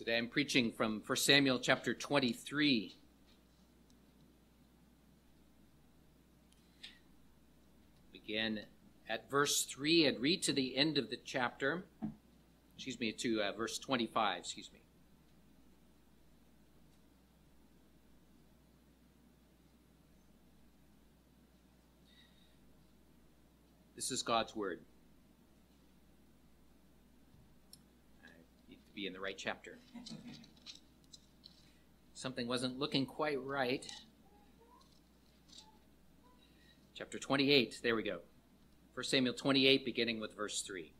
Today I'm preaching from 1 Samuel chapter 23. Begin at verse 3 and read to the end of the chapter. Excuse me, to uh, verse 25, excuse me. This is God's word. Be in the right chapter. Something wasn't looking quite right. Chapter 28, there we go. 1 Samuel 28, beginning with verse 3.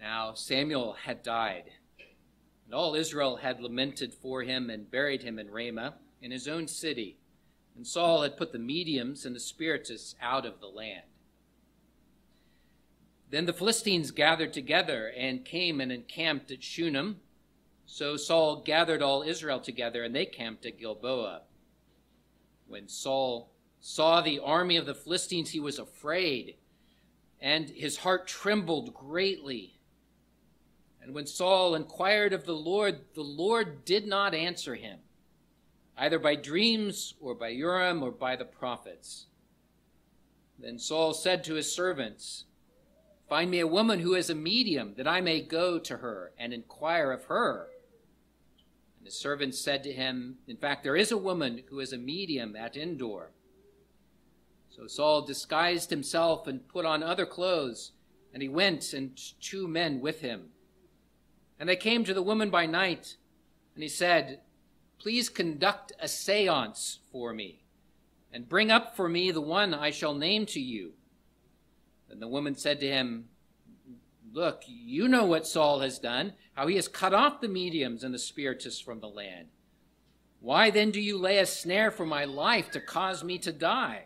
Now Samuel had died, and all Israel had lamented for him and buried him in Ramah, in his own city. And Saul had put the mediums and the spiritists out of the land. Then the Philistines gathered together and came and encamped at Shunem. So Saul gathered all Israel together, and they camped at Gilboa. When Saul saw the army of the Philistines, he was afraid, and his heart trembled greatly. And when Saul inquired of the Lord, the Lord did not answer him, either by dreams or by Urim or by the prophets. Then Saul said to his servants, Find me a woman who is a medium, that I may go to her and inquire of her. And the servant said to him, In fact, there is a woman who is a medium at Endor. So Saul disguised himself and put on other clothes, and he went and two men with him. And they came to the woman by night, and he said, Please conduct a seance for me, and bring up for me the one I shall name to you. And the woman said to him, Look, you know what Saul has done, how he has cut off the mediums and the spiritists from the land. Why then do you lay a snare for my life to cause me to die?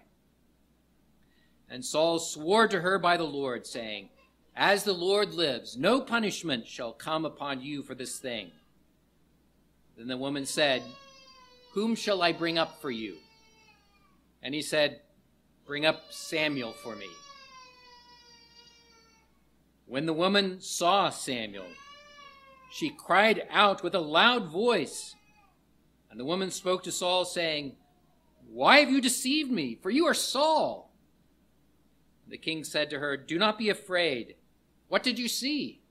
And Saul swore to her by the Lord, saying, As the Lord lives, no punishment shall come upon you for this thing. Then the woman said, Whom shall I bring up for you? And he said, Bring up Samuel for me. When the woman saw Samuel, she cried out with a loud voice. And the woman spoke to Saul, saying, Why have you deceived me? For you are Saul. The king said to her, Do not be afraid. What did you see?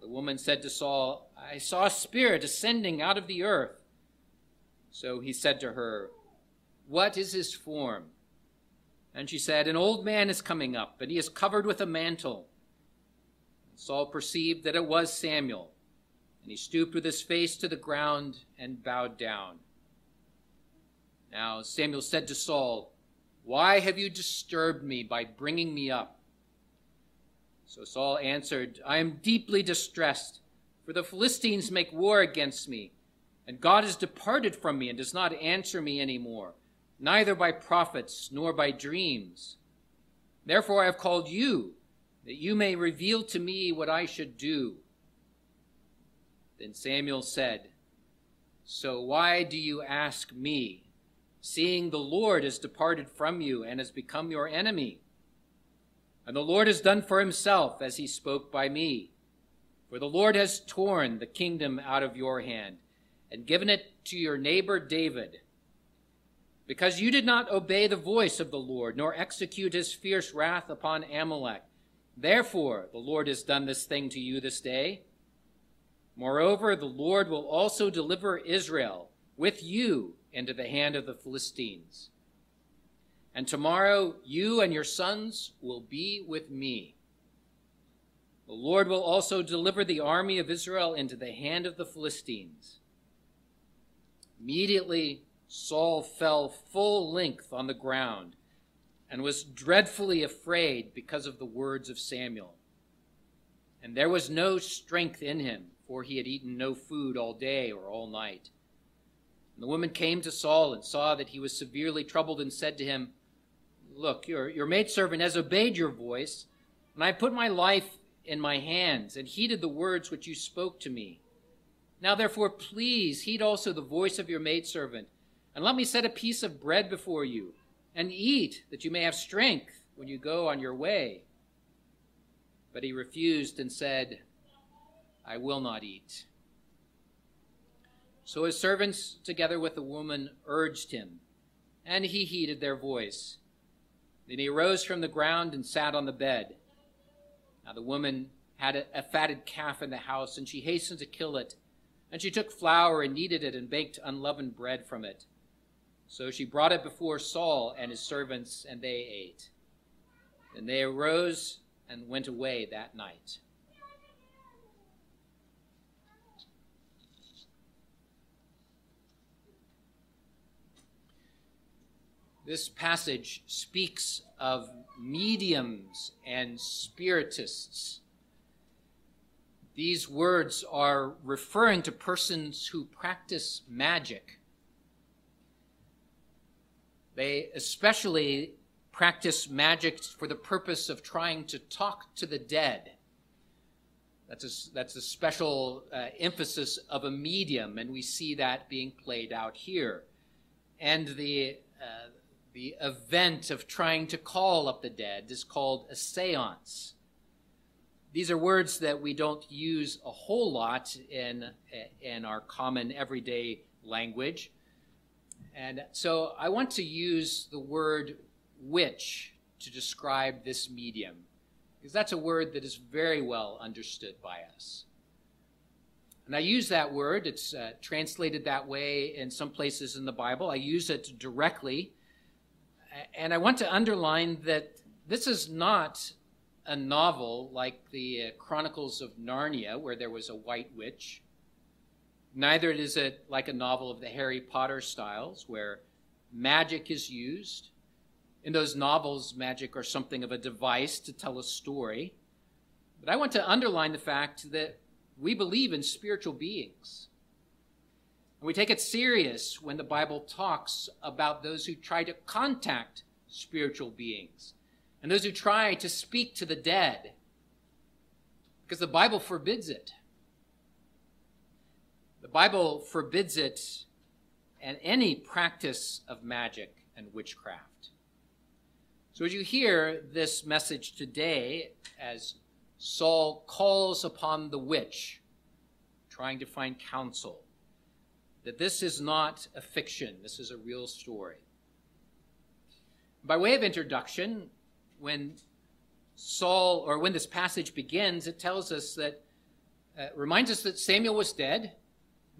The woman said to Saul, I saw a spirit ascending out of the earth. So he said to her, What is his form? And she said, An old man is coming up, and he is covered with a mantle. Saul perceived that it was Samuel, and he stooped with his face to the ground and bowed down. Now Samuel said to Saul, Why have you disturbed me by bringing me up? So Saul answered, I am deeply distressed, for the Philistines make war against me, and God has departed from me and does not answer me any more, neither by prophets nor by dreams. Therefore I have called you that you may reveal to me what I should do. Then Samuel said, So why do you ask me, seeing the Lord has departed from you and has become your enemy? And the Lord has done for himself as he spoke by me. For the Lord has torn the kingdom out of your hand and given it to your neighbor David. Because you did not obey the voice of the Lord, nor execute his fierce wrath upon Amalek Therefore, the Lord has done this thing to you this day. Moreover, the Lord will also deliver Israel with you into the hand of the Philistines. And tomorrow you and your sons will be with me. The Lord will also deliver the army of Israel into the hand of the Philistines. Immediately, Saul fell full length on the ground and was dreadfully afraid because of the words of Samuel. And there was no strength in him, for he had eaten no food all day or all night. And the woman came to Saul and saw that he was severely troubled and said to him, Look, your, your maidservant has obeyed your voice, and I put my life in my hands and heeded the words which you spoke to me. Now, therefore, please heed also the voice of your maidservant, and let me set a piece of bread before you and eat, that you may have strength when you go on your way. But he refused and said, I will not eat. So his servants, together with the woman, urged him, and he heeded their voice. Then he arose from the ground and sat on the bed. Now the woman had a, a fatted calf in the house, and she hastened to kill it. And she took flour and kneaded it and baked unleavened bread from it. So she brought it before Saul and his servants, and they ate. And they arose and went away that night. This passage speaks of mediums and spiritists. These words are referring to persons who practice magic. They especially practice magic for the purpose of trying to talk to the dead. That's a, that's a special uh, emphasis of a medium, and we see that being played out here. And the, uh, the event of trying to call up the dead is called a seance. These are words that we don't use a whole lot in, in our common everyday language. And so I want to use the word witch to describe this medium, because that's a word that is very well understood by us. And I use that word, it's uh, translated that way in some places in the Bible. I use it directly and I want to underline that this is not a novel like the uh, Chronicles of Narnia, where there was a white witch. Neither is it like a novel of the Harry Potter styles, where magic is used. In those novels, magic are something of a device to tell a story. But I want to underline the fact that we believe in spiritual beings. And we take it serious when the Bible talks about those who try to contact spiritual beings and those who try to speak to the dead, because the Bible forbids it. The Bible forbids it and any practice of magic and witchcraft. So, as you hear this message today, as Saul calls upon the witch, trying to find counsel, that this is not a fiction, this is a real story. By way of introduction, when Saul, or when this passage begins, it tells us that, uh, reminds us that Samuel was dead,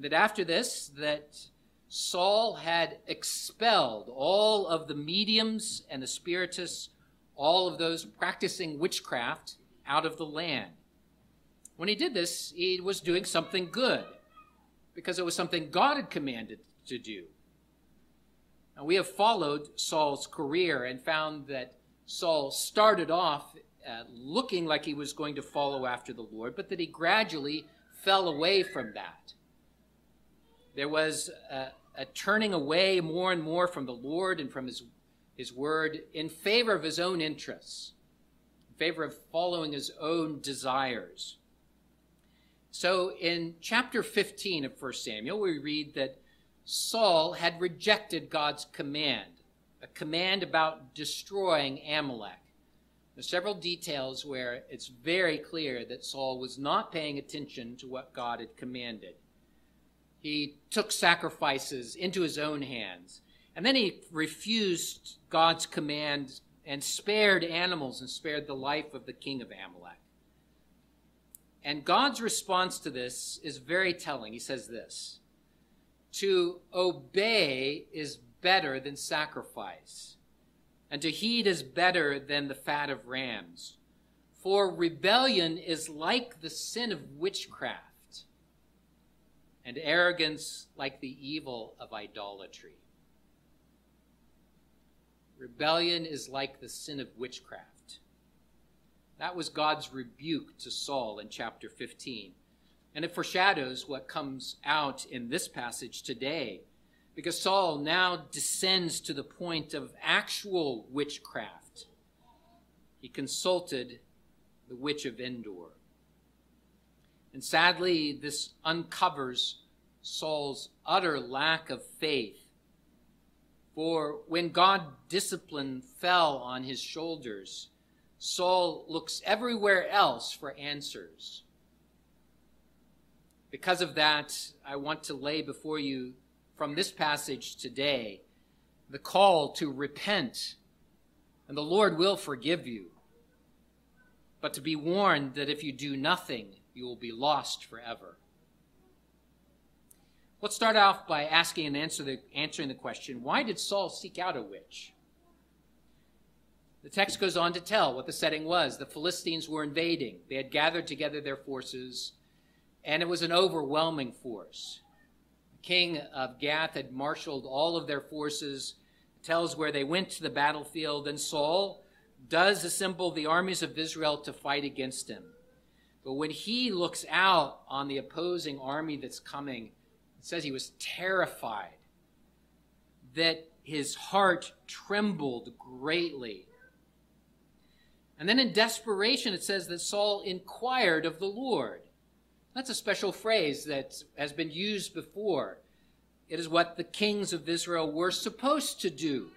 that after this, that Saul had expelled all of the mediums and the spiritists, all of those practicing witchcraft out of the land. When he did this, he was doing something good because it was something God had commanded to do. And we have followed Saul's career and found that Saul started off uh, looking like he was going to follow after the Lord, but that he gradually fell away from that. There was a, a turning away more and more from the Lord and from his, his word in favor of his own interests, in favor of following his own desires. So in chapter 15 of 1 Samuel, we read that Saul had rejected God's command, a command about destroying Amalek. There's several details where it's very clear that Saul was not paying attention to what God had commanded. He took sacrifices into his own hands, and then he refused God's command and spared animals and spared the life of the king of Amalek. And God's response to this is very telling. He says this To obey is better than sacrifice, and to heed is better than the fat of rams. For rebellion is like the sin of witchcraft, and arrogance like the evil of idolatry. Rebellion is like the sin of witchcraft. That was God's rebuke to Saul in chapter 15. And it foreshadows what comes out in this passage today, because Saul now descends to the point of actual witchcraft. He consulted the witch of Endor. And sadly, this uncovers Saul's utter lack of faith. For when God discipline fell on his shoulders, Saul looks everywhere else for answers. Because of that, I want to lay before you from this passage today the call to repent, and the Lord will forgive you. But to be warned that if you do nothing, you will be lost forever. Let's start off by asking and answer the, answering the question why did Saul seek out a witch? The text goes on to tell what the setting was. The Philistines were invading, they had gathered together their forces, and it was an overwhelming force. The king of Gath had marshaled all of their forces, tells where they went to the battlefield, and Saul does assemble the armies of Israel to fight against him. But when he looks out on the opposing army that's coming, it says he was terrified, that his heart trembled greatly. And then in desperation, it says that Saul inquired of the Lord. That's a special phrase that has been used before. It is what the kings of Israel were supposed to do.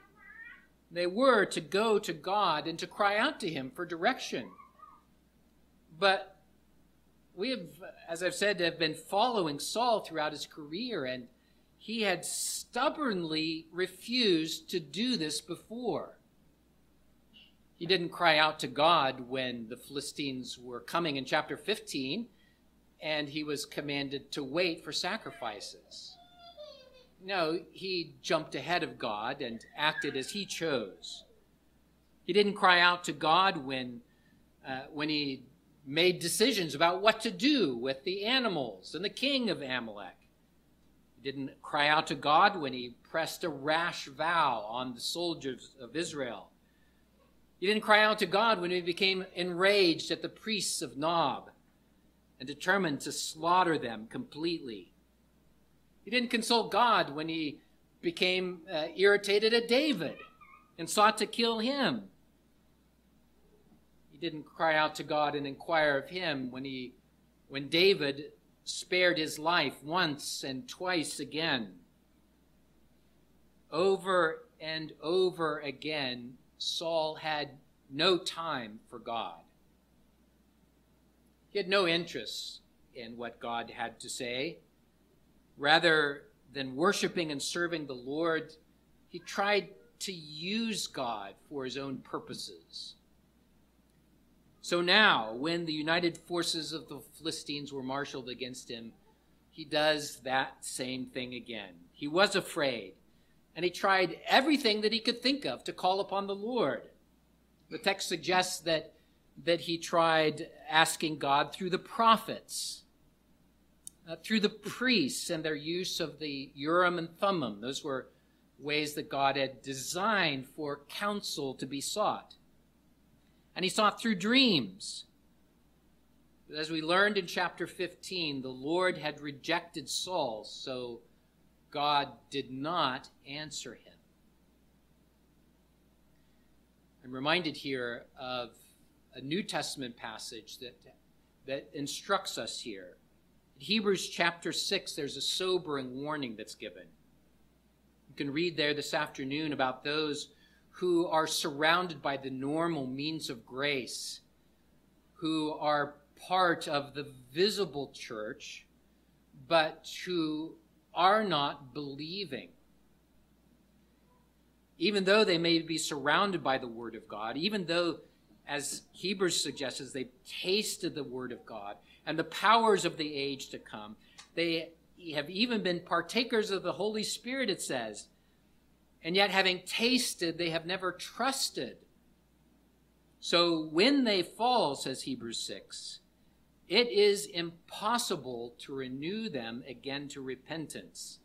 They were to go to God and to cry out to Him for direction. But we have, as I've said, have been following Saul throughout his career, and he had stubbornly refused to do this before. He didn't cry out to God when the Philistines were coming in chapter 15, and he was commanded to wait for sacrifices. No, he jumped ahead of God and acted as he chose. He didn't cry out to God when, uh, when he made decisions about what to do with the animals and the king of Amalek. He didn't cry out to God when he pressed a rash vow on the soldiers of Israel. He didn't cry out to God when he became enraged at the priests of Nob and determined to slaughter them completely. He didn't consult God when he became uh, irritated at David and sought to kill him. Didn't cry out to God and inquire of him when he when David spared his life once and twice again. Over and over again, Saul had no time for God. He had no interest in what God had to say. Rather than worshiping and serving the Lord, he tried to use God for his own purposes. So now, when the united forces of the Philistines were marshaled against him, he does that same thing again. He was afraid, and he tried everything that he could think of to call upon the Lord. The text suggests that, that he tried asking God through the prophets uh, through the priests and their use of the Urim and Thummim. Those were ways that God had designed for counsel to be sought. And he sought through dreams. But as we learned in chapter 15, the Lord had rejected Saul, so God did not answer him. I'm reminded here of a New Testament passage that, that instructs us here. In Hebrews chapter 6, there's a sobering warning that's given. You can read there this afternoon about those who are surrounded by the normal means of grace, who are part of the visible church, but who are not believing. Even though they may be surrounded by the Word of God, even though, as Hebrews suggests, they've tasted the Word of God, and the powers of the age to come. They have even been partakers of the Holy Spirit, it says. And yet, having tasted, they have never trusted. So when they fall, says Hebrews 6, it is impossible to renew them again to repentance,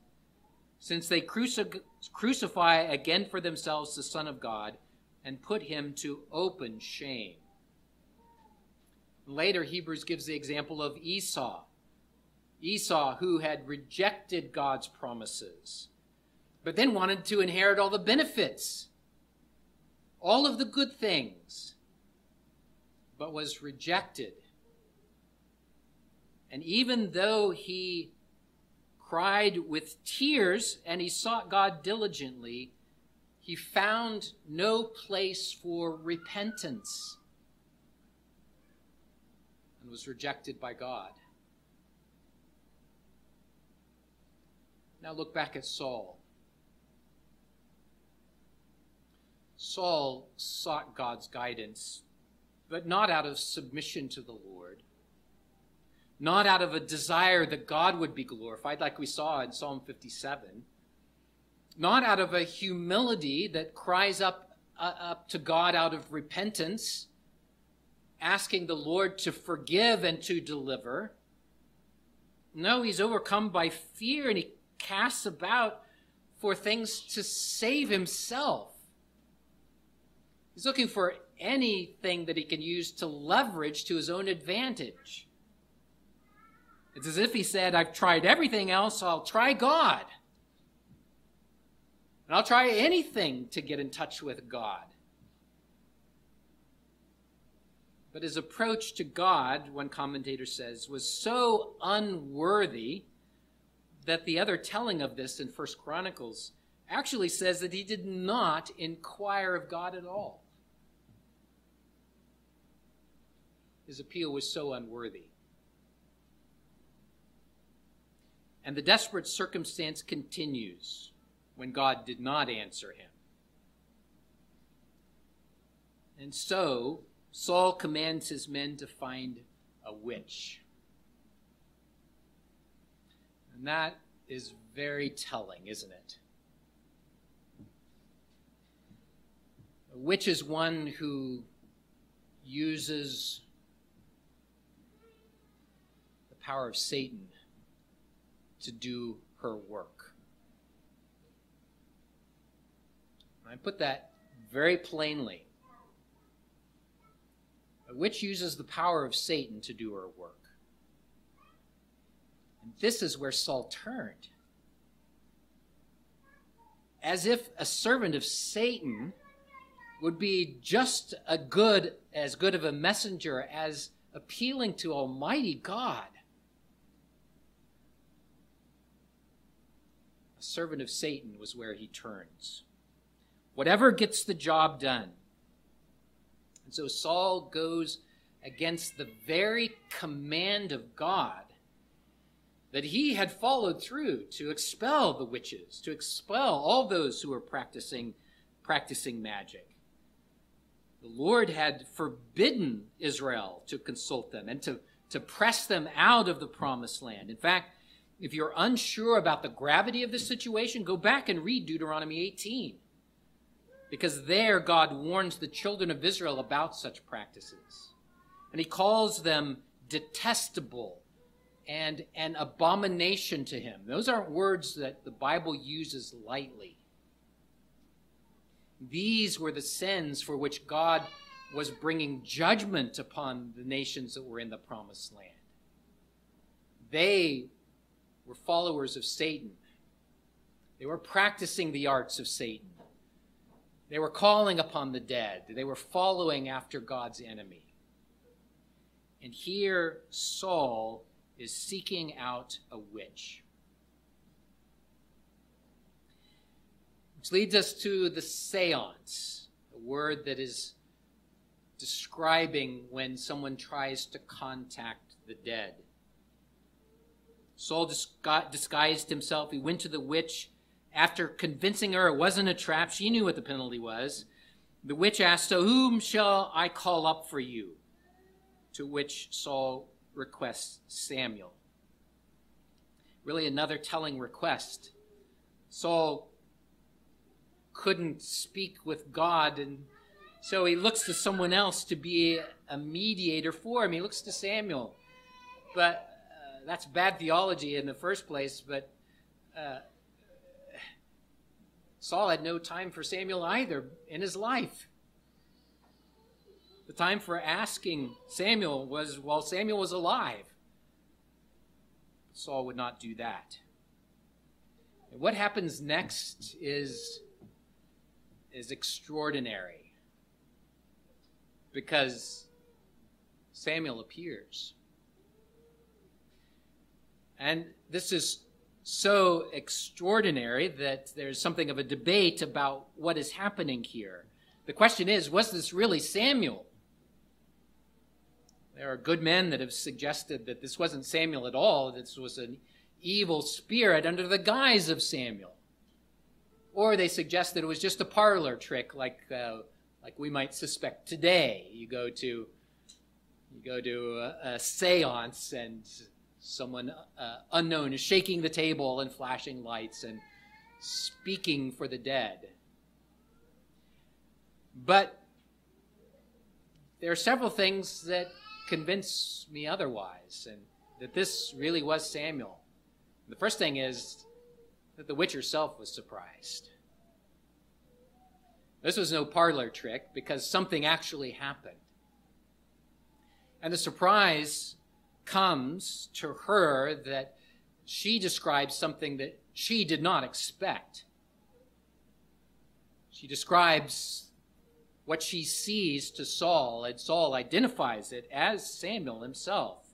since they cruci- crucify again for themselves the Son of God and put him to open shame. Later, Hebrews gives the example of Esau. Esau, who had rejected God's promises, but then wanted to inherit all the benefits, all of the good things, but was rejected. And even though he cried with tears and he sought God diligently, he found no place for repentance and was rejected by God. Now look back at Saul. Saul sought God's guidance, but not out of submission to the Lord, not out of a desire that God would be glorified, like we saw in Psalm 57, not out of a humility that cries up, uh, up to God out of repentance, asking the Lord to forgive and to deliver. No, he's overcome by fear and he casts about for things to save himself. He's looking for anything that he can use to leverage to his own advantage. It's as if he said, I've tried everything else, so I'll try God. And I'll try anything to get in touch with God. But his approach to God, one commentator says, was so unworthy that the other telling of this in First Chronicles actually says that he did not inquire of God at all. His appeal was so unworthy. And the desperate circumstance continues when God did not answer him. And so, Saul commands his men to find a witch. And that is very telling, isn't it? A witch is one who uses power of Satan to do her work. I put that very plainly. A witch uses the power of Satan to do her work. And this is where Saul turned. As if a servant of Satan would be just a good as good of a messenger as appealing to Almighty God. Servant of Satan was where he turns. Whatever gets the job done. And so Saul goes against the very command of God that he had followed through to expel the witches, to expel all those who were practicing practicing magic. The Lord had forbidden Israel to consult them and to, to press them out of the promised land. In fact, if you're unsure about the gravity of the situation, go back and read Deuteronomy 18. Because there God warns the children of Israel about such practices. And he calls them detestable and an abomination to him. Those aren't words that the Bible uses lightly. These were the sins for which God was bringing judgment upon the nations that were in the promised land. They were followers of Satan. They were practicing the arts of Satan. They were calling upon the dead. They were following after God's enemy. And here Saul is seeking out a witch. Which leads us to the seance, a word that is describing when someone tries to contact the dead. Saul disguised himself. He went to the witch. After convincing her it wasn't a trap, she knew what the penalty was. The witch asked, So whom shall I call up for you? To which Saul requests Samuel. Really, another telling request. Saul couldn't speak with God, and so he looks to someone else to be a mediator for him. He looks to Samuel. But that's bad theology in the first place, but uh, Saul had no time for Samuel either in his life. The time for asking Samuel was while Samuel was alive. Saul would not do that. And what happens next is, is extraordinary because Samuel appears. And this is so extraordinary that there's something of a debate about what is happening here. The question is was this really Samuel? There are good men that have suggested that this wasn't Samuel at all. This was an evil spirit under the guise of Samuel. Or they suggest that it was just a parlor trick, like, uh, like we might suspect today. You go to, you go to a, a seance and someone uh, unknown is shaking the table and flashing lights and speaking for the dead. But there are several things that convince me otherwise, and that this really was Samuel. The first thing is that the witch herself was surprised. This was no parlor trick because something actually happened. And the surprise comes to her that she describes something that she did not expect. She describes what she sees to Saul, and Saul identifies it as Samuel himself.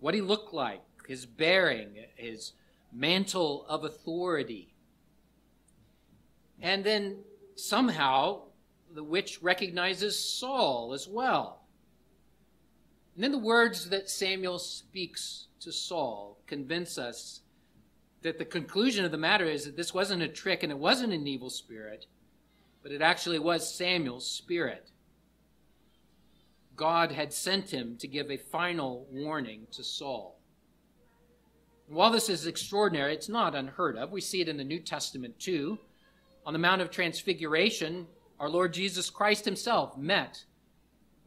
What he looked like, his bearing, his mantle of authority. And then somehow the witch recognizes Saul as well. And then the words that Samuel speaks to Saul convince us that the conclusion of the matter is that this wasn't a trick and it wasn't an evil spirit, but it actually was Samuel's spirit. God had sent him to give a final warning to Saul. while this is extraordinary, it's not unheard of. We see it in the New Testament too. On the Mount of Transfiguration, our Lord Jesus Christ himself met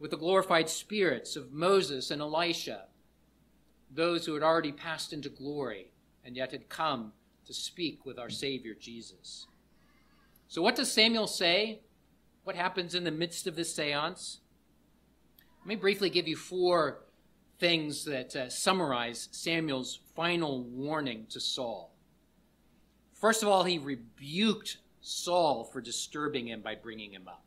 with the glorified spirits of Moses and Elisha, those who had already passed into glory and yet had come to speak with our Savior Jesus. So, what does Samuel say? What happens in the midst of this seance? Let me briefly give you four things that uh, summarize Samuel's final warning to Saul. First of all, he rebuked Saul for disturbing him by bringing him up.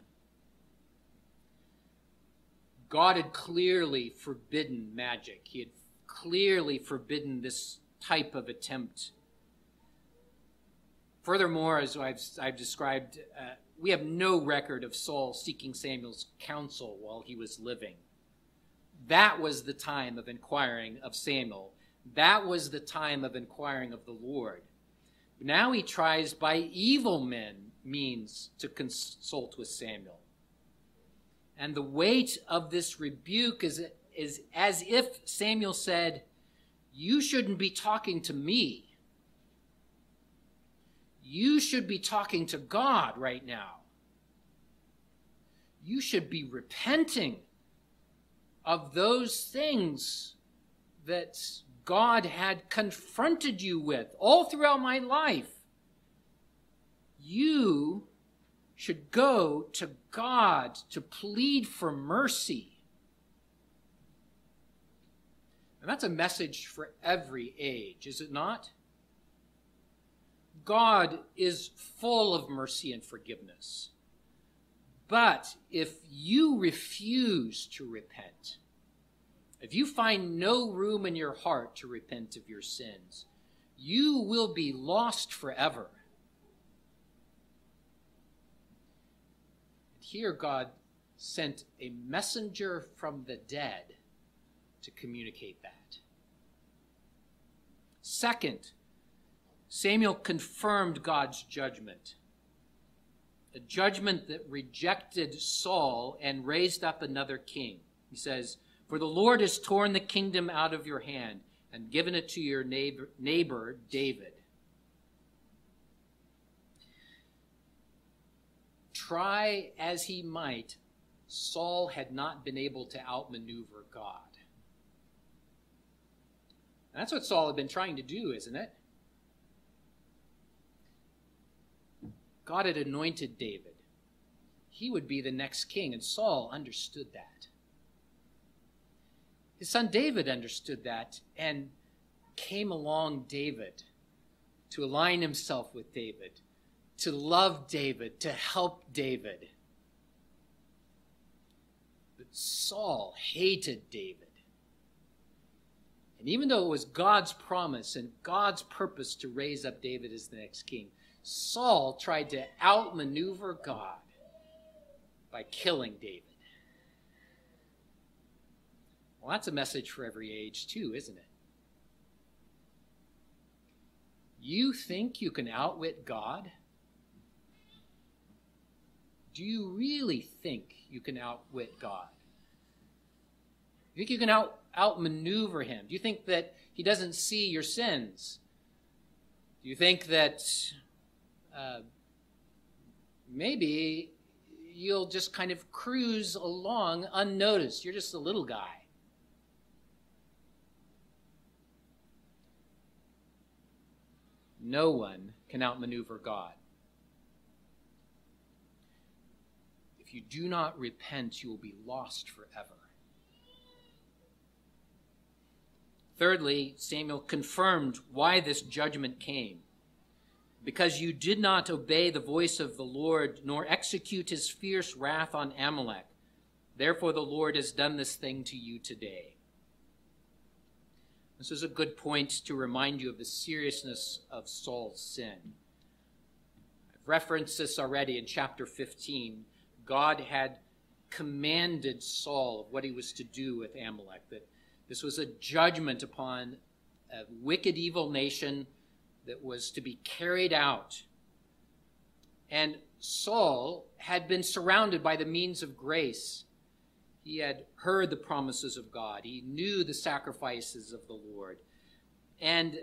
God had clearly forbidden magic. He had clearly forbidden this type of attempt. Furthermore, as I've, I've described, uh, we have no record of Saul seeking Samuel's counsel while he was living. That was the time of inquiring of Samuel. That was the time of inquiring of the Lord. Now he tries by evil men means to consult with Samuel. And the weight of this rebuke is, is as if Samuel said, You shouldn't be talking to me. You should be talking to God right now. You should be repenting of those things that God had confronted you with all throughout my life. You should go to God to plead for mercy. And that's a message for every age, is it not? God is full of mercy and forgiveness. But if you refuse to repent, if you find no room in your heart to repent of your sins, you will be lost forever. Here, God sent a messenger from the dead to communicate that. Second, Samuel confirmed God's judgment. A judgment that rejected Saul and raised up another king. He says, For the Lord has torn the kingdom out of your hand and given it to your neighbor, neighbor David. Try as he might, Saul had not been able to outmaneuver God. And that's what Saul had been trying to do, isn't it? God had anointed David. He would be the next king, and Saul understood that. His son David understood that and came along David to align himself with David to love David, to help David. But Saul hated David. And even though it was God's promise and God's purpose to raise up David as the next king, Saul tried to outmaneuver God by killing David. Well, that's a message for every age, too, isn't it? You think you can outwit God? Do you really think you can outwit God? You think you can out, outmaneuver him? Do you think that he doesn't see your sins? Do you think that uh, maybe you'll just kind of cruise along unnoticed? You're just a little guy. No one can outmaneuver God. You do not repent, you will be lost forever. Thirdly, Samuel confirmed why this judgment came. Because you did not obey the voice of the Lord, nor execute his fierce wrath on Amalek. Therefore, the Lord has done this thing to you today. This is a good point to remind you of the seriousness of Saul's sin. I've referenced this already in chapter 15. God had commanded Saul of what he was to do with Amalek, that this was a judgment upon a wicked, evil nation that was to be carried out. And Saul had been surrounded by the means of grace he had heard the promises of God. He knew the sacrifices of the Lord. And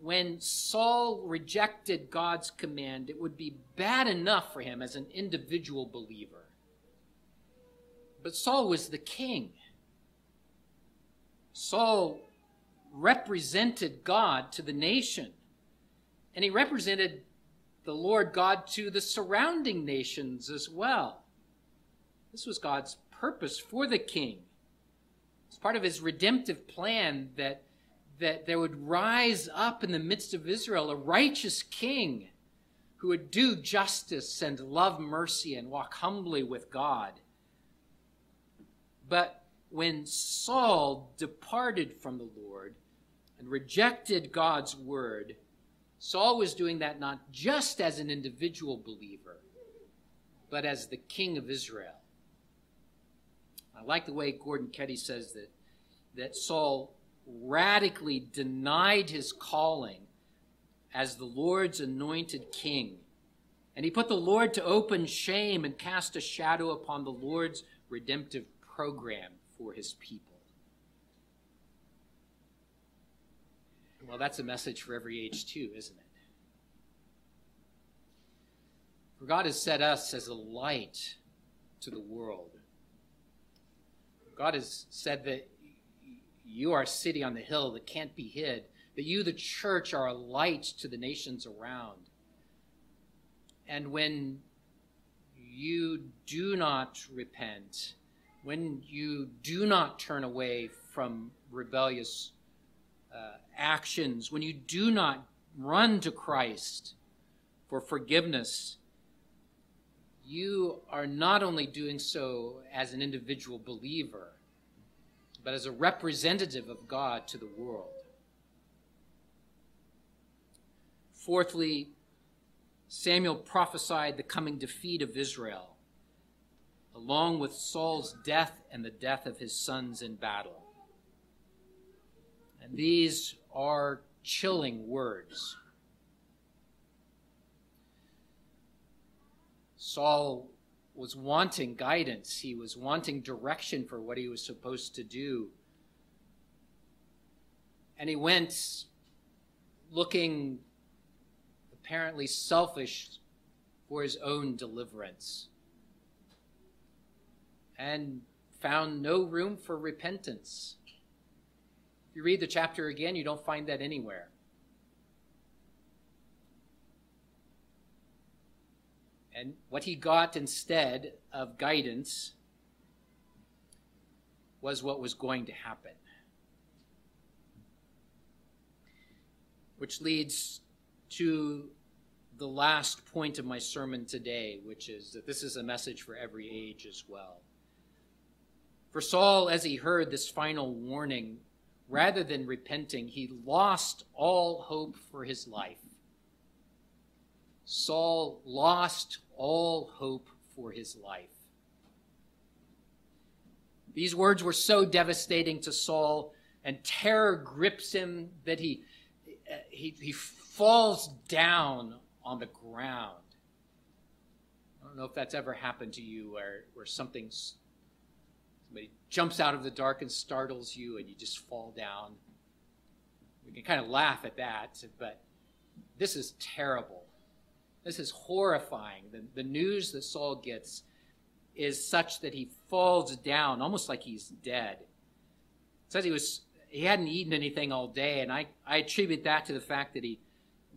when Saul rejected God's command, it would be bad enough for him as an individual believer. But Saul was the king. Saul represented God to the nation, and he represented the Lord God to the surrounding nations as well. This was God's purpose for the king. It's part of his redemptive plan that, that there would rise up in the midst of Israel a righteous king who would do justice and love mercy and walk humbly with God. But when Saul departed from the Lord and rejected God's word, Saul was doing that not just as an individual believer, but as the king of Israel. I like the way Gordon Keddie says that, that Saul radically denied his calling as the Lord's anointed king. And he put the Lord to open shame and cast a shadow upon the Lord's redemptive program for his people. Well, that's a message for every age, too, isn't it? For God has set us as a light to the world. God has said that you are a city on the hill that can't be hid, that you, the church, are a light to the nations around. And when you do not repent, when you do not turn away from rebellious uh, actions, when you do not run to Christ for forgiveness, you are not only doing so as an individual believer, but as a representative of God to the world. Fourthly, Samuel prophesied the coming defeat of Israel, along with Saul's death and the death of his sons in battle. And these are chilling words. Saul was wanting guidance, he was wanting direction for what he was supposed to do. And he went looking apparently selfish for his own deliverance and found no room for repentance. If you read the chapter again, you don't find that anywhere. And what he got instead of guidance was what was going to happen. Which leads to the last point of my sermon today, which is that this is a message for every age as well. For Saul, as he heard this final warning, rather than repenting, he lost all hope for his life. Saul lost all hope for his life. These words were so devastating to Saul, and terror grips him that he, he, he falls down on the ground. I don't know if that's ever happened to you where, where something, somebody jumps out of the dark and startles you and you just fall down. We can kind of laugh at that, but this is terrible. This is horrifying. The, the news that Saul gets is such that he falls down almost like he's dead. It says he was he hadn't eaten anything all day, and I, I attribute that to the fact that he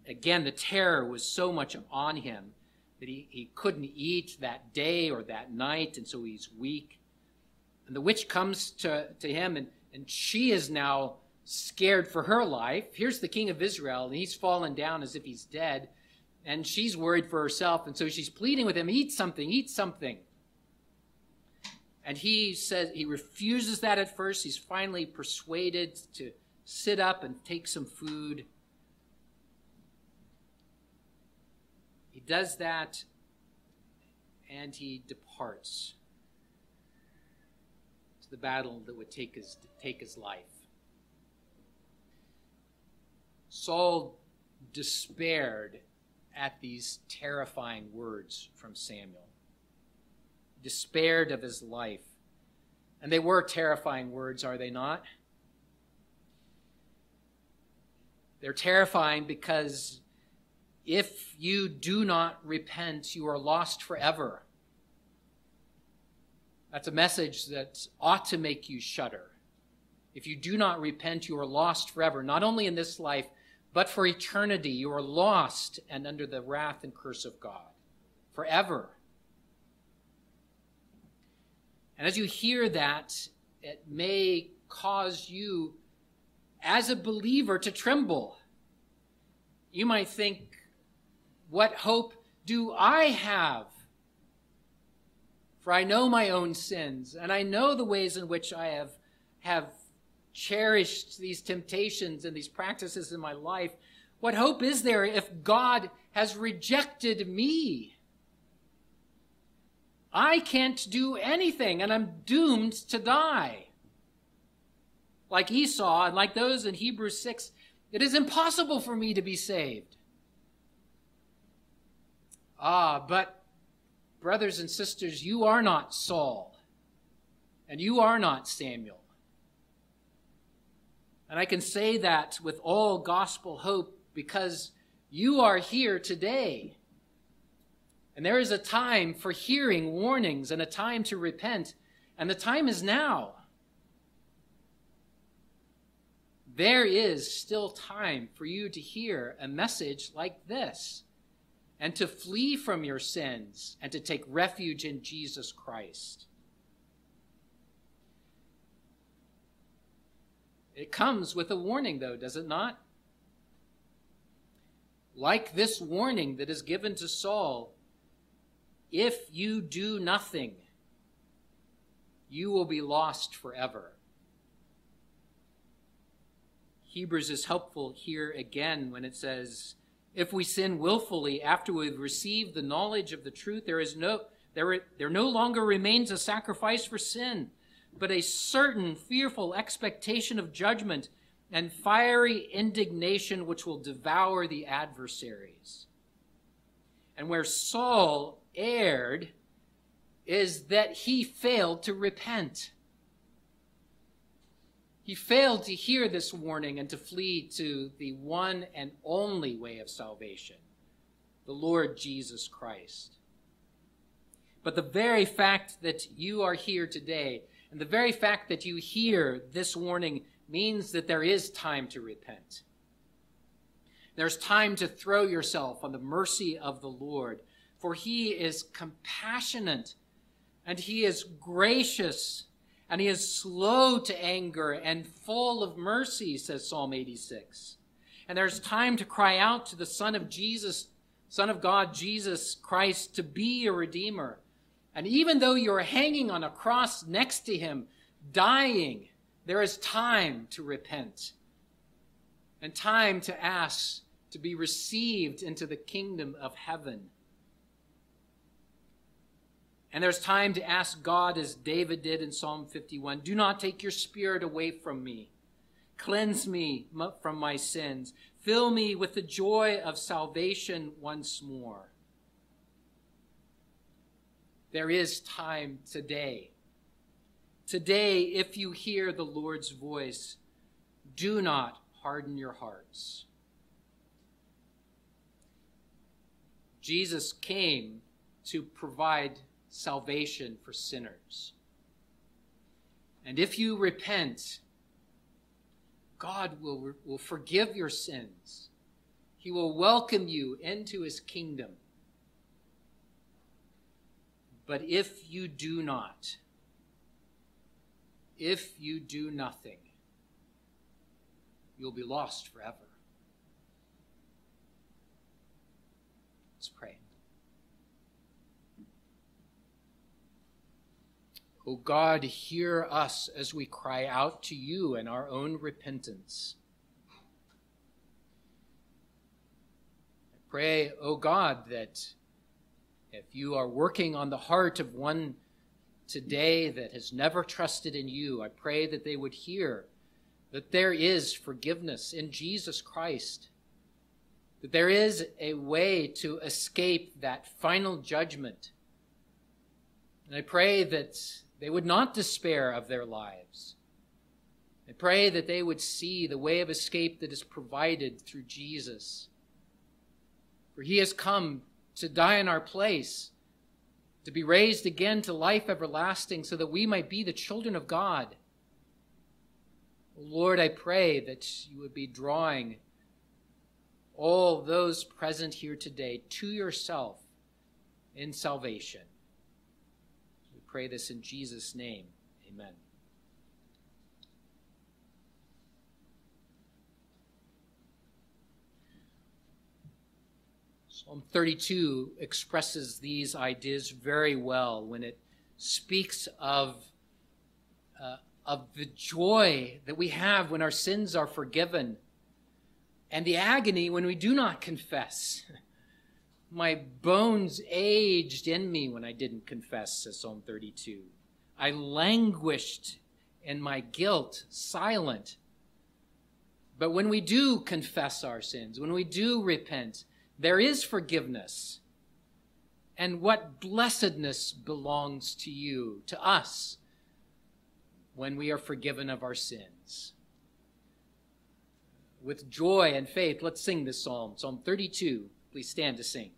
again the terror was so much on him that he, he couldn't eat that day or that night, and so he's weak. And the witch comes to, to him, and, and she is now scared for her life. Here's the king of Israel, and he's fallen down as if he's dead, and she's worried for herself, and so she's pleading with him, Eat something, eat something. And he says he refuses that at first. He's finally persuaded to sit up and take some food. He does that and he departs to the battle that would take his, take his life. Saul despaired at these terrifying words from Samuel, despaired of his life. And they were terrifying words, are they not? They're terrifying because if you do not repent, you are lost forever. That's a message that ought to make you shudder. If you do not repent, you are lost forever, not only in this life, but for eternity. You are lost and under the wrath and curse of God forever. And as you hear that, it may cause you, as a believer, to tremble. You might think, what hope do I have? For I know my own sins, and I know the ways in which I have, have cherished these temptations and these practices in my life. What hope is there if God has rejected me? I can't do anything, and I'm doomed to die. Like Esau and like those in Hebrews 6, it is impossible for me to be saved. Ah, but brothers and sisters, you are not Saul, and you are not Samuel. And I can say that with all gospel hope because you are here today. And there is a time for hearing warnings and a time to repent, and the time is now. There is still time for you to hear a message like this and to flee from your sins and to take refuge in Jesus Christ. It comes with a warning, though, does it not? Like this warning that is given to Saul if you do nothing, you will be lost forever. Hebrews is helpful here again when it says, if we sin willfully after we've received the knowledge of the truth, there is no there, there no longer remains a sacrifice for sin, but a certain fearful expectation of judgment and fiery indignation which will devour the adversaries. And where Saul erred is that he failed to repent. He failed to hear this warning and to flee to the one and only way of salvation, the Lord Jesus Christ. But the very fact that you are here today and the very fact that you hear this warning means that there is time to repent. There's time to throw yourself on the mercy of the Lord, for he is compassionate and he is gracious and he is slow to anger and full of mercy, says Psalm 86. And there's time to cry out to the Son of Jesus, Son of God, Jesus Christ, to be a Redeemer. And even though you're hanging on a cross next to him, dying, there is time to repent and time to ask to be received into the kingdom of heaven. And there's time to ask God, as David did in Psalm 51 Do not take your spirit away from me. Cleanse me from my sins. Fill me with the joy of salvation once more. There is time today. Today, if you hear the Lord's voice, do not harden your hearts. Jesus came to provide salvation for sinners. And if you repent, God will, will forgive your sins. He will welcome you into his kingdom. But if you do not, if you do nothing, you'll be lost forever. Let's pray. O God, hear us as we cry out to you in our own repentance. I pray, O God, that if you are working on the heart of one today that has never trusted in you, I pray that they would hear that there is forgiveness in Jesus Christ, that there is a way to escape that final judgment. And I pray that they would not despair of their lives. I pray that they would see the way of escape that is provided through Jesus. For he has come to die in our place, to be raised again to life everlasting, so that we might be the children of God. Lord, I pray that you would be drawing all those present here today to yourself in salvation We pray this in Jesus' name. Amen. Psalm 32 expresses these ideas very well when it speaks of, uh, of the joy that we have when our sins are forgiven and the agony when we do not confess. My bones aged in me when I didn't confess, says Psalm 32. I languished in my guilt, silent. But when we do confess our sins, when we do repent, there is forgiveness. And what blessedness belongs to you, to us, when we are forgiven of our sins. With joy and faith, let's sing this psalm, Psalm 32. Please stand to sing.